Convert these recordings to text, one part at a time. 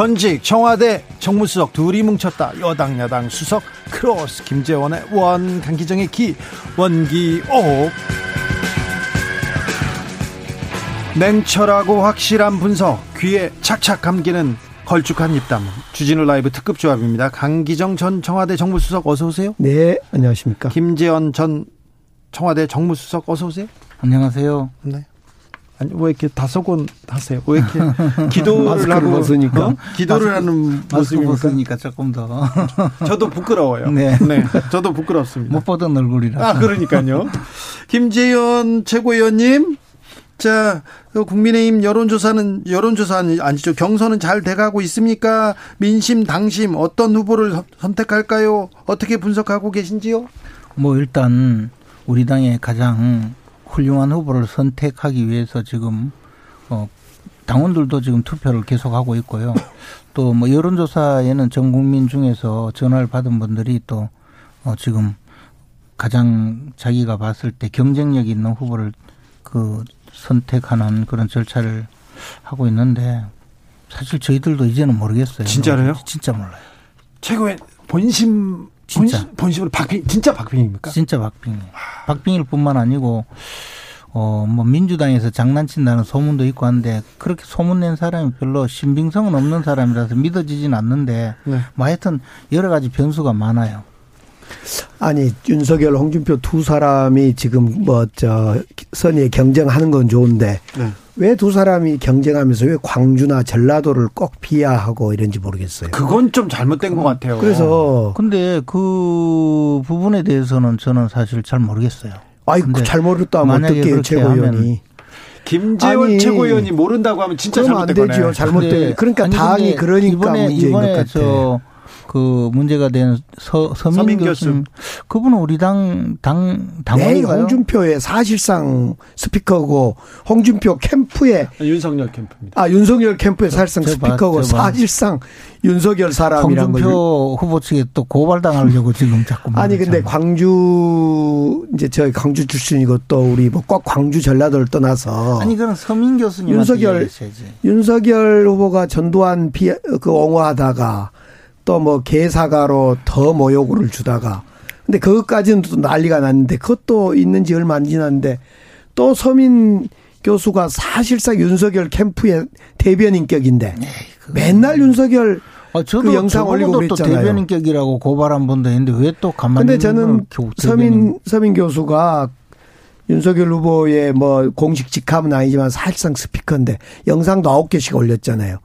전직 청와대 정무수석 둘이 뭉쳤다. 여당 야당 수석 크로스 김재원의 원 강기정의 기 원기옥 냉철하고 확실한 분석 귀에 착착 감기는 걸쭉한 입담 주진우 라이브 특급 조합입니다. 강기정 전 청와대 정무수석 어서 오세요. 네, 안녕하십니까. 김재원 전 청와대 정무수석 어서 오세요. 안녕하세요. 네. 아니 왜 이렇게 다소곳 하세요? 왜 이렇게 기도를 하고 벗으니까 어? 기도를 하는 마스크 모습입니까? 벗으니까 조금 더못 저도 부끄러워요. 네. 저도 부끄럽습니다. 보던 얼굴이라. 아, 그러니까요. 김재현 최고위원님. 자, 그 국민의힘 여론조사는, 여론조사는 아니죠. 경선은 잘 돼가고 있습니까? 민심, 당심, 어떤 후보를 선- 선택할까요? 어떻게 분석하고 계신지요? 뭐 일단 우리 당의 가장 훌륭한 후보를 선택하기 위해서 지금 어 당원들도 지금 투표를 계속하고 있고요. 또 뭐 여론조사에는 전 국민 중에서 전화를 받은 분들이 또 어, 지금 가장 자기가 봤을 때 경쟁력 있는 후보를 그 선택하는 그런 절차를 하고 있는데 사실 저희들도 이제는 모르겠어요. 진짜로요? 진짜 몰라요. 최고의 본심, 진짜. 본심, 본심 으로 박빙, 진짜 박빙입니까? 진짜 박빙이에요. 박빙일 뿐만 아니고 어 뭐 민주당에서 장난친다는 소문도 있고 한데 그렇게 소문낸 사람이 별로 신빙성은 없는 사람이라서 믿어지진 않는데 네. 뭐 하여튼 여러 가지 변수가 많아요. 아니, 윤석열, 홍준표 두 사람이 지금 뭐, 저, 선의에 경쟁하는 건 좋은데, 네. 왜 두 사람이 경쟁하면서 왜 광주나 전라도를 꼭 비하하고 이런지 모르겠어요. 그건 좀 잘못된 것 같아요. 그래서, 근데 그 부분에 대해서는 저는 사실 잘 모르겠어요. 아이, 잘 모르겠다 하면 만약에 어떻게 최고위원이. 김재원 아니, 최고위원이 모른다고 하면 진짜 잘못된 거네. 되죠. 잘못된. 그러니까 아니, 당이 그러니까 이번에, 문제인 이번에 것 같아. 저, 그 문제가 된 서, 서민, 서민 교수님. 그분은 우리 당, 당, 네, 당원인가요? 홍준표의 사실상 스피커고, 홍준표 캠프에, 윤석열 캠프입니다. 아, 윤석열 캠프의 사실상 저 봐, 스피커고, 저 봐. 사실상 윤석열 사람이란 걸. 홍준표 후보 측에 또 고발당하려고 지금 자꾸. 아니 근데 말하잖아. 광주 이제 저희 광주 출신이고 또 우리 뭐 꼭 광주 전라도를 떠나서 아니 그런 서민 교수님 윤석열 윤석열 후보가 전두환 비, 그 옹호하다가 또 뭐 개사가로 더 모욕을 주다가 근데 그것까지는 또 난리가 났는데 그것도 있는지 얼마 안 지났는데 또 서민 교수가 사실상 윤석열 캠프의 대변인격인데 맨날 윤석열 아, 저도 그 영상 올리고 그랬잖아요. 대변인격이라고 고발 한 번도 했는데 왜 또 가만히 근데 저는 서민 서민 교수가 윤석열 후보의 뭐 공식 직함은 아니지만 사실상 스피커인데 영상도 아홉 개씩 올렸잖아요.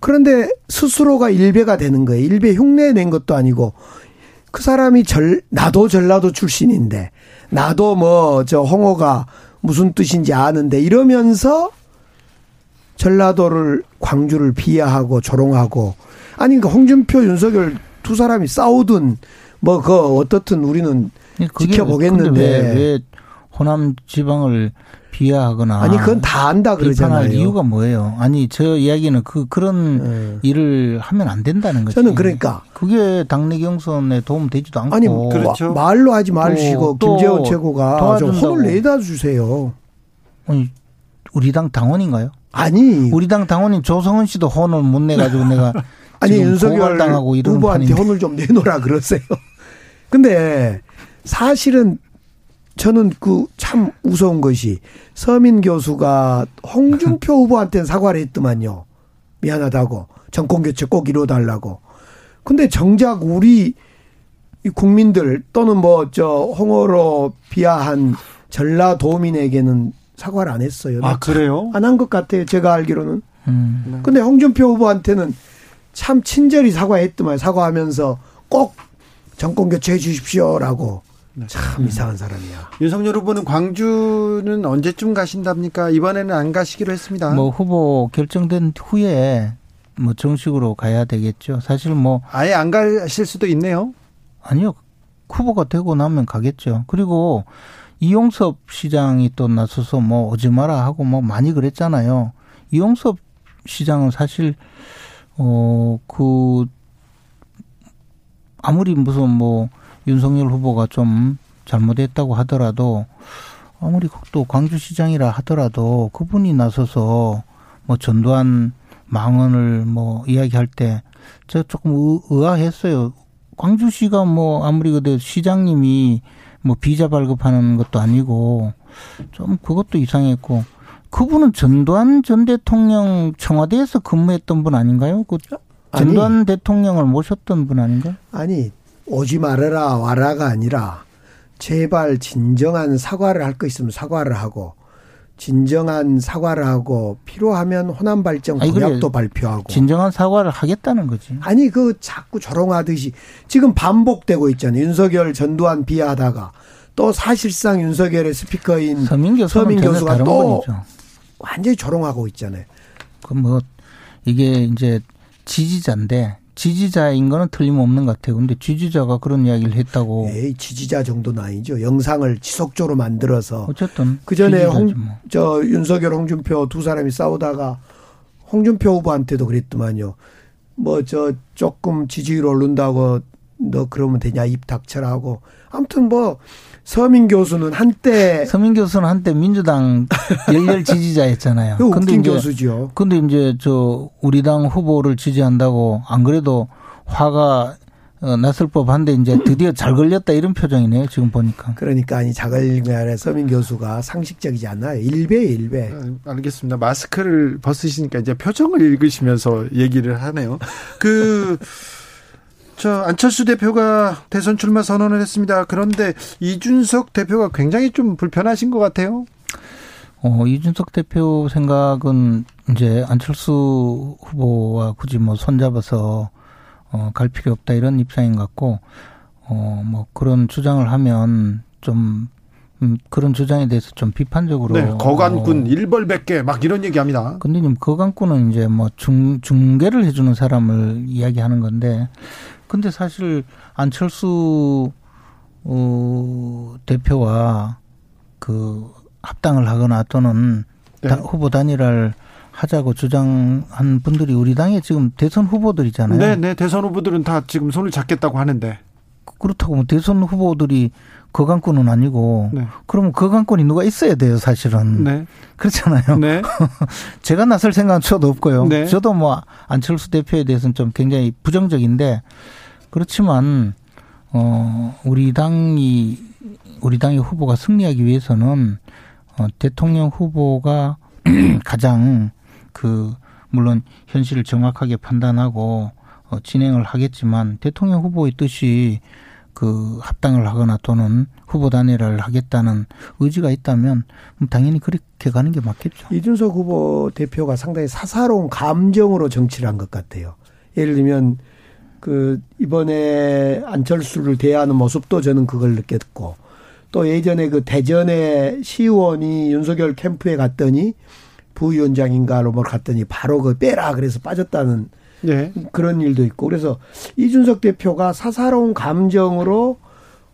그런데 스스로가 일배가 되는 거예요. 일배 흉내 낸 것도 아니고 그 사람이 절 나도 전라도 출신인데 나도 뭐 저 홍어가 무슨 뜻인지 아는데 이러면서 전라도를 광주를 비하하고 조롱하고 아니 그러니까 홍준표 윤석열 두 사람이 싸우든 뭐 그 어떻든 우리는 예, 지켜보겠는데. 왜, 왜 호남 지방을 비하하거나 아니 그건 다 안다 그러잖아요. 이유가 뭐예요? 아니 저 이야기는 그 그런 예. 일을 하면 안 된다는 거죠. 저는 그러니까 그게 당내 경선에 도움 되지도 않고 아니 그렇죠. 마- 말로 하지 마시고 또 김재원 최고가 좀. 혼을 내다 주세요. 아니, 우리 당 당원인가요? 아니 우리 당 당원인 조성은 씨도 혼을 못 내가지고 내가 아니 윤석열 고발당하고 이러는 후보한테 판인데. 혼을 좀 내놓으라 그러세요. 근데 사실은 저는 그 참 무서운 것이 서민 교수가 홍준표 후보한테는 사과를 했더만요. 미안하다고 정권 교체 꼭 이뤄달라고. 근데 정작 우리 이 국민들 또는 뭐 저 홍어로 비하한 전라도민에게는 사과를 안 했어요. 아, 그래요? 안 한 것 같아요. 제가 알기로는. 음. 근데 홍준표 후보한테는 참 친절히 사과했더만 사과하면서 꼭 정권 교체해 주십시오라고 참 이상한 사람이야. 윤석열 후보는 광주는 언제쯤 가신답니까? 이번에는 안 가시기로 했습니다. 뭐 후보 결정된 후에 뭐 정식으로 가야 되겠죠. 사실 뭐 아예 안 가실 수도 있네요. 아니요 후보가 되고 나면 가겠죠. 그리고 이용섭 시장이 또 나서서 뭐 오지 마라 하고 뭐 많이 그랬잖아요. 이용섭 시장은 사실 어그 아무리 무슨 뭐 윤석열 후보가 좀 잘못했다고 하더라도 아무리 또 광주시장이라 하더라도 그분이 나서서 뭐 전두환 망언을 뭐 이야기할 때 제가 조금 의아했어요. 광주시가 뭐 아무리 그래도 시장님이 뭐 비자 발급하는 것도 아니고 좀 그것도 이상했고 그분은 전두환 전 대통령 청와대에서 근무했던 분 아닌가요? 그 전두환 아니, 대통령을 모셨던 분 아닌가? 아니 오지 말아라 와라가 아니라 제발 진정한 사과를 할 거 있으면 사과를 하고 진정한 사과를 하고 필요하면 호남 발전 공약도 발표하고 진정한 사과를 하겠다는 거지. 아니 그 자꾸 조롱하듯이 지금 반복되고 있잖아요. 윤석열 전두환 비하하다가 또 사실상 윤석열의 스피커인 서민, 서민 교수가 또 분이죠. 완전히 조롱하고 있잖아요. 그 뭐 이게 이제 지지자인데 지지자인 거는 틀림없는 것 같아요. 근데 지지자가 그런 이야기를 했다고. 예, 지지자 정도는 아니죠. 영상을 지속적으로 만들어서. 어쨌든. 그 전에 홍, 뭐. 저 윤석열, 홍준표 두 사람이 싸우다가 홍준표 후보한테도 그랬더만요. 뭐 저 조금 지지율 오른다고 너 그러면 되냐 입 닥쳐라 하고. 아무튼 뭐 서민 교수는 한때 서민 교수는 한때 민주당 열렬 지지자였잖아요. 그 근데 이제, 교수죠. 근데 이제 저 우리 당 후보를 지지한다고 안 그래도 화가 어, 났을 법한데 이제 드디어 잘 걸렸다 이런 표정이네요. 지금 보니까. 그러니까 아니 아니라 서민 교수가 상식적이지 않아요. 일배 일배. 아, 알겠습니다. 마스크를 벗으시니까 이제 표정을 읽으시면서 얘기를 하네요. 그 저 안철수 대표가 대선 출마 선언을 했습니다. 그런데 이준석 대표가 굉장히 좀 불편하신 것 같아요. 어, 이준석 대표 생각은 이제 안철수 후보와 굳이 뭐 손잡아서 어, 갈 필요 없다 이런 입장인 것 같고, 어, 뭐 그런 주장을 하면 좀 음, 그런 주장에 대해서 좀 비판적으로. 네, 거간꾼 어, 일벌백계 막 이런 얘기 합니다. 근데 좀 거간꾼은 이제 뭐 중, 중계를 해주는 사람을 이야기하는 건데 근데 사실 안철수 어, 대표와 그 합당을 하거나 또는 네. 후보 단일화를 하자고 주장한 분들이 우리 당의 지금 대선 후보들이잖아요. 네, 네. 대선 후보들은 다 지금 손을 잡겠다고 하는데. 그렇다고 뭐 대선 후보들이 거강권은 아니고 네. 그러면 거강권이 누가 있어야 돼요, 사실은. 네. 그렇잖아요. 네. 제가 나설 생각은 저도 없고요. 네. 저도 뭐 안철수 대표에 대해서는 좀 굉장히 부정적인데 그렇지만 어 우리 당이 우리 당의 후보가 승리하기 위해서는 어 대통령 후보가 가장 그 물론 현실을 정확하게 판단하고 어 진행을 하겠지만 대통령 후보의 뜻이 그 합당을 하거나 또는 후보 단일화를 하겠다는 의지가 있다면 당연히 그렇게 가는 게 맞겠죠. 이준석 후보 대표가 상당히 사사로운 감정으로 정치를 한 것 같아요. 예를 들면 그 이번에 안철수를 대하는 모습도 저는 그걸 느꼈고 또 예전에 그 대전에 시의원이 윤석열 캠프에 갔더니 부위원장인가로 뭘 갔더니 바로 그 빼라 그래서 빠졌다는 네. 그런 일도 있고 그래서 이준석 대표가 사사로운 감정으로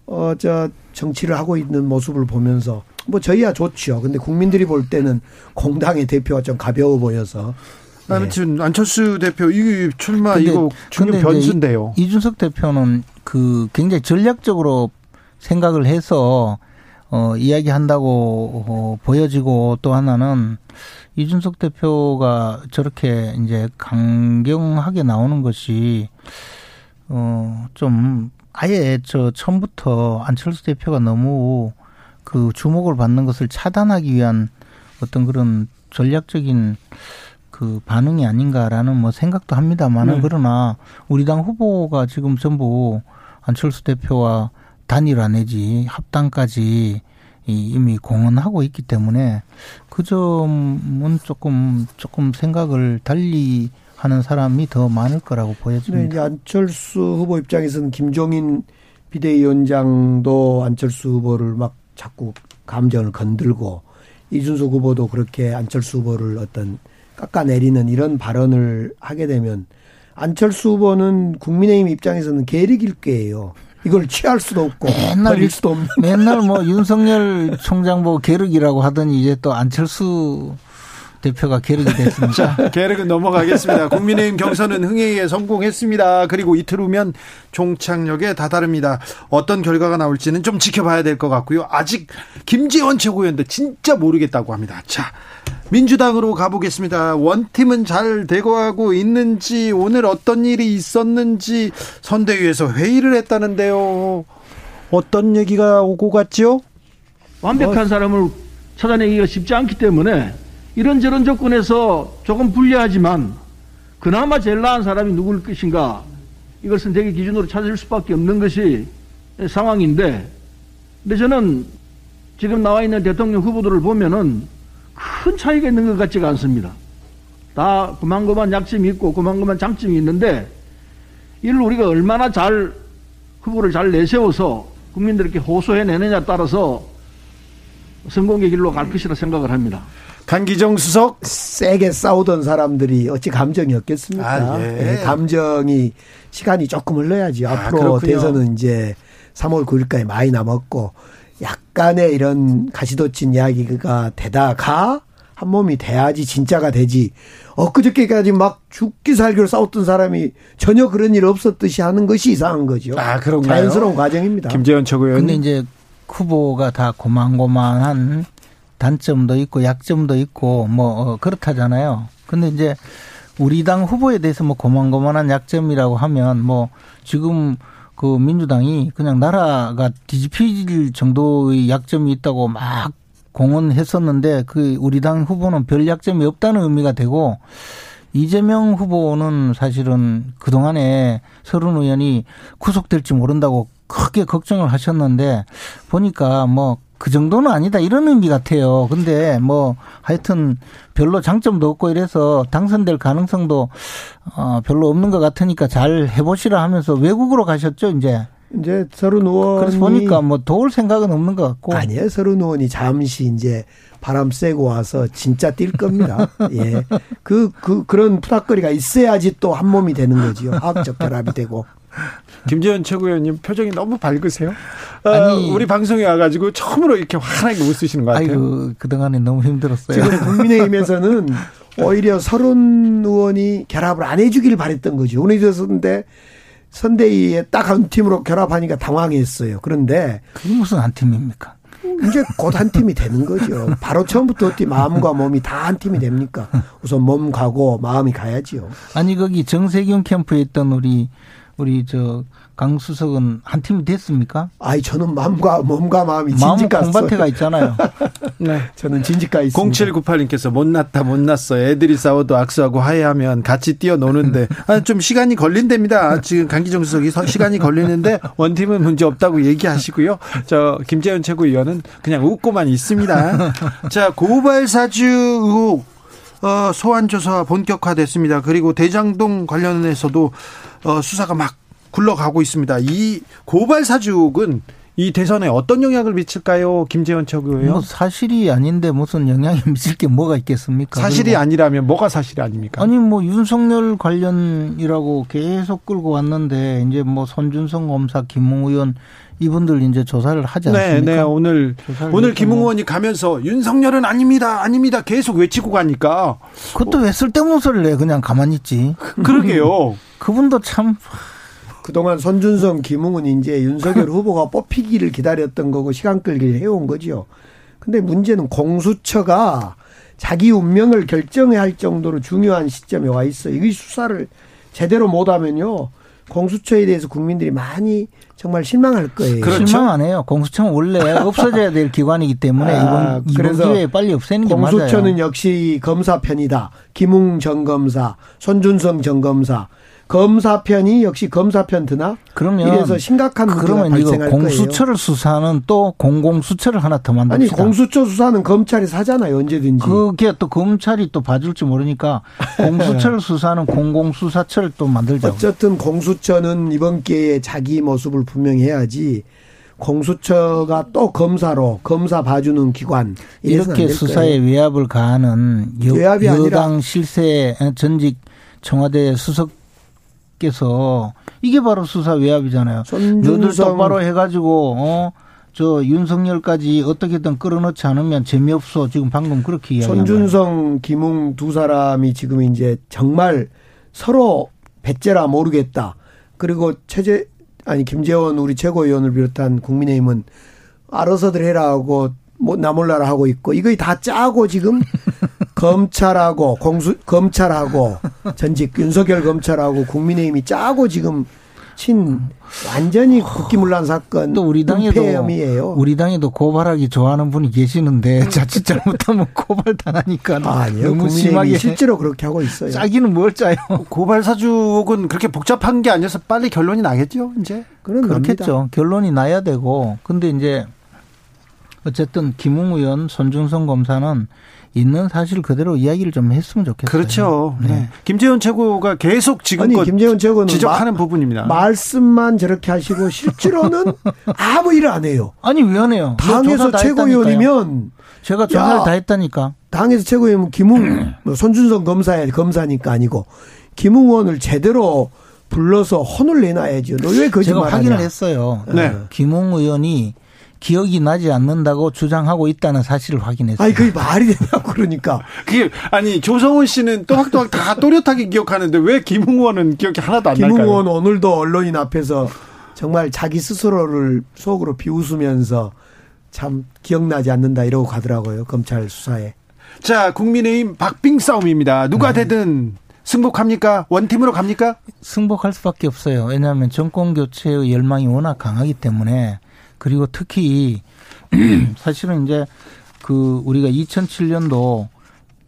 어 저 정치를 하고 있는 모습을 보면서 뭐 저희야 좋죠. 근데 국민들이 볼 때는 공당의 대표가 좀 가벼워 보여서 나는 네. 지금 안철수 대표 이 출마 이거 중요 변수인데요. 이준석 대표는 그 굉장히 전략적으로 생각을 해서 어 이야기한다고 어, 보여지고 또 하나는 이준석 대표가 저렇게 이제 강경하게 나오는 것이 어좀 아예 저 처음부터 안철수 대표가 너무 그 주목을 받는 것을 차단하기 위한 어떤 그런 전략적인 그 반응이 아닌가라는 뭐 생각도 합니다만은 네. 그러나 우리 당 후보가 지금 전부 안철수 대표와 단일화 내지 합당까지 이미 공언하고 있기 때문에 그 점은 조금 조금 생각을 달리 하는 사람이 더 많을 거라고 보여집니다. 네, 안철수 후보 입장에서는 김종인 비대위원장도 안철수 후보를 막 자꾸 감정을 건들고 이준석 후보도 그렇게 안철수 후보를 어떤 깎아내리는 이런 발언을 하게 되면 안철수 후보는 국민의힘 입장에서는 계륵일 거예요. 이걸 취할 수도 없고 맨날 버릴 수도 없는. 맨날 뭐 윤석열 총장 보고 계륵이라고 하더니 이제 또 안철수 대표가 계륵이 됐습니다. 자, 계륵은 넘어가겠습니다. 국민의힘 경선은 흥행에 성공했습니다. 그리고 이틀 후면 종착역에 다다릅니다. 어떤 결과가 나올지는 좀 지켜봐야 될 것 같고요. 아직 김재원 최고위원도 진짜 모르겠다고 합니다. 자, 민주당으로 가보겠습니다. 원팀은 잘 되고하고 있는지 오늘 어떤 일이 있었는지 선대위에서 회의를 했다는데요. 어떤 얘기가 오고 갔죠? 완벽한 사람을 찾아내기가 쉽지 않기 때문에 이런저런 조건에서 조금 불리하지만 그나마 제일 나은 사람이 누구일 것인가 이걸 선택의 기준으로 찾을 수밖에 없는 것이 상황인데 근데 저는 지금 나와 있는 대통령 후보들을 보면은 큰 차이가 있는 것 같지가 않습니다. 다 그만그만 약점이 있고 그만그만 장점이 있는데 이를 우리가 얼마나 잘 후보를 잘 내세워서 국민들에게 호소해내느냐에 따라서 성공의 길로 갈 것이라 생각을 합니다. 강기정 수석 세게 싸우던 사람들이 어찌 감정이 없겠습니까? 아, 예. 예, 감정이 시간이 조금 흘러야지. 아, 앞으로 그렇군요. 대선은 이제 3월 9일까지 많이 남았고 약간의 이런 가시돋친 이야기가 되다가 한 몸이 돼야지 진짜가 되지. 엊그저께까지 막 죽기 살기로 싸웠던 사람이 전혀 그런 일 없었듯이 하는 것이 이상한 거죠. 아, 그런가요? 자연스러운 과정입니다. 김재현 최고위원. 근데 이제 후보가 다 고만고만한 단점도 있고 약점도 있고 뭐 어, 그렇다잖아요. 근데 이제 우리 당 후보에 대해서 뭐 고만고만한 약점이라고 하면 뭐 지금 그 민주당이 그냥 나라가 뒤집힐 정도의 약점이 있다고 막 공언했었는데 그 우리 당 후보는 별 약점이 없다는 의미가 되고 이재명 후보는 사실은 그동안에 서른 의원이 구속될지 모른다고 크게 걱정을 하셨는데 보니까 뭐 그 정도는 아니다 이런 의미 같아요. 근데 뭐 하여튼 별로 장점도 없고 이래서 당선될 가능성도 어 별로 없는 것 같으니까 잘 해보시라 하면서 외국으로 가셨죠 이제. 이제 서른 의원이 그래서 보니까 뭐 도울 생각은 없는 것 같고 아니에요 서른 의원이 잠시 이제 바람 쐬고 와서 진짜 뛸 겁니다. 예, 그그 그, 그런 푸닥거리가 있어야지 또 한 몸이 되는 거지요. 화학적 결합이 되고. 김재현 최고위원님 표정이 너무 밝으세요. 어, 아니 우리 방송에 와가지고 처음으로 이렇게 환하게 웃으시는 것 같아요. 아이고 그동안에 너무 힘들었어요. 지금 국민의힘에서는 오히려 서른 의원이 결합을 안 해주길 바랬던 거죠. 오늘이었는데 선대위에 딱 한 팀으로 결합하니까 당황했어요. 그런데 그게 무슨 한 팀입니까? 이제 곧 한 팀이 되는 거죠. 바로 처음부터 어떻게 마음과 몸이 다 한 팀이 됩니까? 우선 몸 가고 마음이 가야지요. 아니 거기 정세균 캠프에 있던 우리 우리 저 강수석은 한 팀이 됐습니까? 아이 저는 마음과 몸과 마음이 진지가 마음 공밭에가 있잖아요. 네, 저는 진지가 있습니다. 0798님께서 못 났다 못 났어. 애들이 싸워도 악수하고 화해하면 같이 뛰어노는데 아, 좀 시간이 걸린답니다. 지금 강기정 수석이 시간이 걸리는데 원팀은 문제 없다고 얘기하시고요. 저 김재현 최고위원은 그냥 웃고만 있습니다. 자 고발 사주 의혹 어, 소환 조사 본격화됐습니다. 그리고 대장동 관련해서도 어, 수사가 막 굴러가고 있습니다. 이 고발 사주은 이 대선에 어떤 영향을 미칠까요, 김재원 최고위원? 뭐 사실이 아닌데 무슨 영향이 미칠 게 뭐가 있겠습니까? 사실이 아니라면 뭐가 사실이 아닙니까? 아니 뭐 윤석열 관련이라고 계속 끌고 왔는데 이제 뭐 손준성 검사, 김웅 의원 이분들 이제 조사를 하지 네, 않습니까? 네, 네. 오늘 오늘 김웅 의원이 가면서 윤석열은 아닙니다, 아닙니다 계속 외치고 가니까 그것도 왜 쓸데없는 소리를 해? 그냥 가만히 있지. 그러게요. 그분도 참 그동안 손준성, 김웅은 이제 윤석열 후보가 뽑히기를 기다렸던 거고 시간 끌기를 해온 거죠. 근데 문제는 공수처가 자기 운명을 결정해야 할 정도로 중요한 시점에 와 있어요. 이 수사를 제대로 못하면요. 공수처에 대해서 국민들이 많이 정말 실망할 거예요. 그렇죠? 실망 안 해요. 공수처는 원래 없어져야 될 기관이기 때문에 아, 이번, 이번 기회에 빨리 없애는 게 맞아요. 공수처는 역시 검사 편이다. 김웅 전 검사, 손준성 전 검사. 검사 편이 역시 검사 편 드나? 그러면 이래서 심각한 문제가 발생할 공수처를 수사는 또 공공 수처를 하나 더 만듭시다. 아니 공수처 수사는 검찰이 사잖아요 언제든지. 그게 또 검찰이 또 봐줄지 모르니까 공수처를 수사는 공공 수사처를 또 만들자. 어쨌든 공수처는 이번 기회에 자기 모습을 분명히 해야지. 공수처가 또 검사로 검사 봐주는 기관 이렇게 수사에 외압을 가하는 여, 여당 실세 전직 청와대 수석 의원께서 이게 바로 수사 외압이잖아요. 너들 똑바로 해가지고 어. 저 윤석열까지 어떻게든 끌어넣지 않으면 재미없어. 지금 방금 그렇게 이야기한 거예요. 손준성, 김웅 두 사람이 지금 이제 정말 서로 배째라 모르겠다. 그리고 최재 아니 김재원 우리 최고위원을 비롯한 국민의힘은 알아서들 해라 하고 뭐 나몰라라 하고 있고 이거 다 짜고 지금 검찰하고 공수 검찰하고 전직 윤석열 검찰하고 국민의힘이 짜고 지금 친 완전히 국기문란 사건 또 우리 당에도 폐혐이에요. 우리 당에도 고발하기 좋아하는 분이 계시는데 자칫 잘못하면 고발 당하니까 아니요. 너무 심하게 실제로 그렇게 하고 있어요. 짜기는 뭘 짜요? 고발 사주옥은 그렇게 복잡한 게 아니어서 빨리 결론이 나겠죠, 이제. 그런 그렇겠죠. 결론이 나야 되고 근데 이제 어쨌든 김웅 의원, 손중성 검사는 있는 사실 그대로 이야기를 좀 했으면 좋겠어요. 그렇죠. 네. 네. 김재현 최고가 계속 지금껏 김재원 최고는 지적하는 마- 부분입니다. 말씀만 저렇게 하시고 실제로는 아무 일을 안 해요. 아니 위원회요. 당에서 최고위원이면 제가 조사를 야. 다 했다니까. 당에서 최고위원 김웅 뭐 손준성 검사야 검사니까 아니고 김웅 의원을 제대로 불러서 혼을 내놔야죠. 너왜 제가 거짓말하냐? 확인을 했어요. 네. 김웅 의원이 기억이 나지 않는다고 주장하고 있다는 사실을 확인했어요. 아니 그게 말이 되냐고 그러니까 그게 아니 조성훈 씨는 또박또박 다 또렷하게 기억하는데 왜 김웅 의원은 기억이 하나도 안 김웅 날까요? 의원 오늘도 언론인 앞에서 정말 자기 스스로를 속으로 비웃으면서 참 기억나지 않는다 이러고 가더라고요 검찰 수사에. 자, 국민의힘 박빙 싸움입니다. 누가 네. 되든 승복합니까? 원팀으로 갑니까? 승복할 수밖에 없어요. 왜냐하면 정권 교체의 열망이 워낙 강하기 때문에 그리고 특히 사실은 이제 그 우리가 2007년도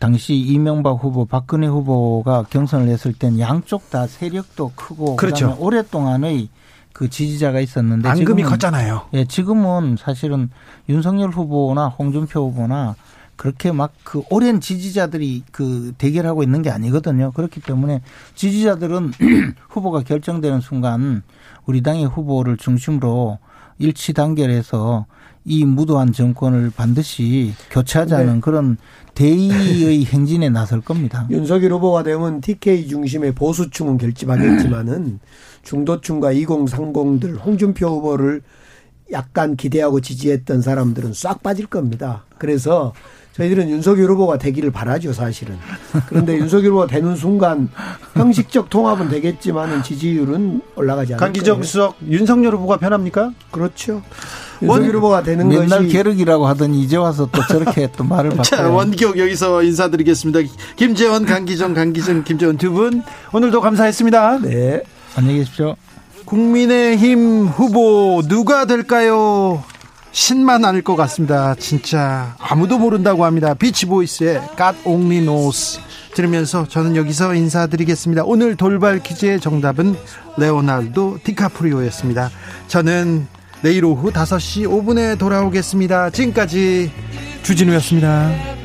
당시 이명박 후보, 박근혜 후보가 경선을 했을 땐 양쪽 다 세력도 크고 그렇죠. 오랫동안의 그 지지자가 있었는데 앙금이 지금은 컸잖아요. 예, 지금은 사실은 윤석열 후보나 홍준표 후보나 그렇게 막 그 오랜 지지자들이 그 대결하고 있는 게 아니거든요. 그렇기 때문에 지지자들은 후보가 결정되는 순간 우리 당의 후보를 중심으로 일치 단결해서 이 무도한 정권을 반드시 교체하자는 네. 그런 대의의 행진에 나설 겁니다. 윤석열 후보가 되면 TK 중심의 보수층은 결집하겠지만은 중도층과 2030들 홍준표 후보를 약간 기대하고 지지했던 사람들은 싹 빠질 겁니다. 그래서 저희들은 윤석열 후보가 되기를 바라죠, 사실은. 그런데 윤석열 후보가 되는 순간 형식적 통합은 되겠지만은 지지율은 올라가지 않을 강기정 거예요. 수석 윤석열 후보가 편합니까? 그렇죠. 윤석열 후보가 되는 맨날 것이 계륵이라고 하더니 이제 와서 또 저렇게 또 말을 자, 바꿔요. 원기옥 여기서 인사드리겠습니다. 김재원, 강기정, 강기정, 김재원 두 분 오늘도 감사했습니다. 네. 안녕히 계십시오. 국민의힘 후보 누가 될까요? 신만 아닐 것 같습니다. 진짜 아무도 모른다고 합니다. 비치보이스의 God Only Knows 들으면서 저는 여기서 인사드리겠습니다. 오늘 돌발 퀴즈의 정답은 레오나르도 디카프리오였습니다. 저는 내일 오후 5시 5분에 돌아오겠습니다. 지금까지 주진우였습니다.